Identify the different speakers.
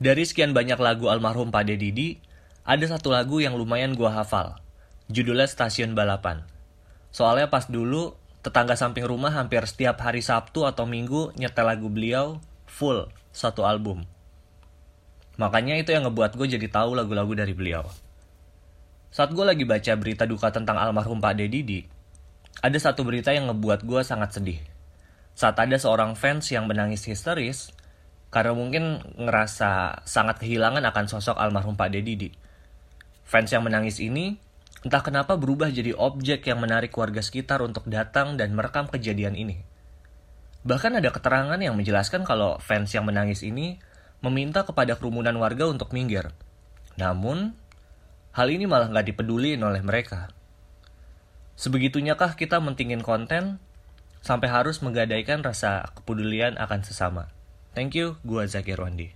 Speaker 1: Dari sekian banyak lagu almarhum Pak Didi, ada satu lagu yang lumayan gua hafal. Judulnya Stasiun Balapan. Soalnya pas dulu, tetangga samping rumah hampir setiap hari Sabtu atau Minggu nyetel lagu beliau full satu album. Makanya itu yang ngebuat gue jadi tahu lagu-lagu dari beliau. Saat gue lagi baca berita duka tentang almarhum Pak Didi, ada satu berita yang ngebuat gue sangat sedih. Saat ada seorang fans yang menangis histeris, karena mungkin ngerasa sangat kehilangan akan sosok almarhum Pak Didi. Fans yang menangis ini entah kenapa berubah jadi objek yang menarik warga sekitar untuk datang dan merekam kejadian ini. Bahkan ada keterangan yang menjelaskan kalau fans yang menangis ini meminta kepada kerumunan warga untuk minggir. Namun, hal ini malah nggak dipedulin oleh mereka. Sebegitunya kah kita mentingin konten sampai harus menggadaikan rasa kepedulian akan sesama? Thank you, gua Zakir Wandi.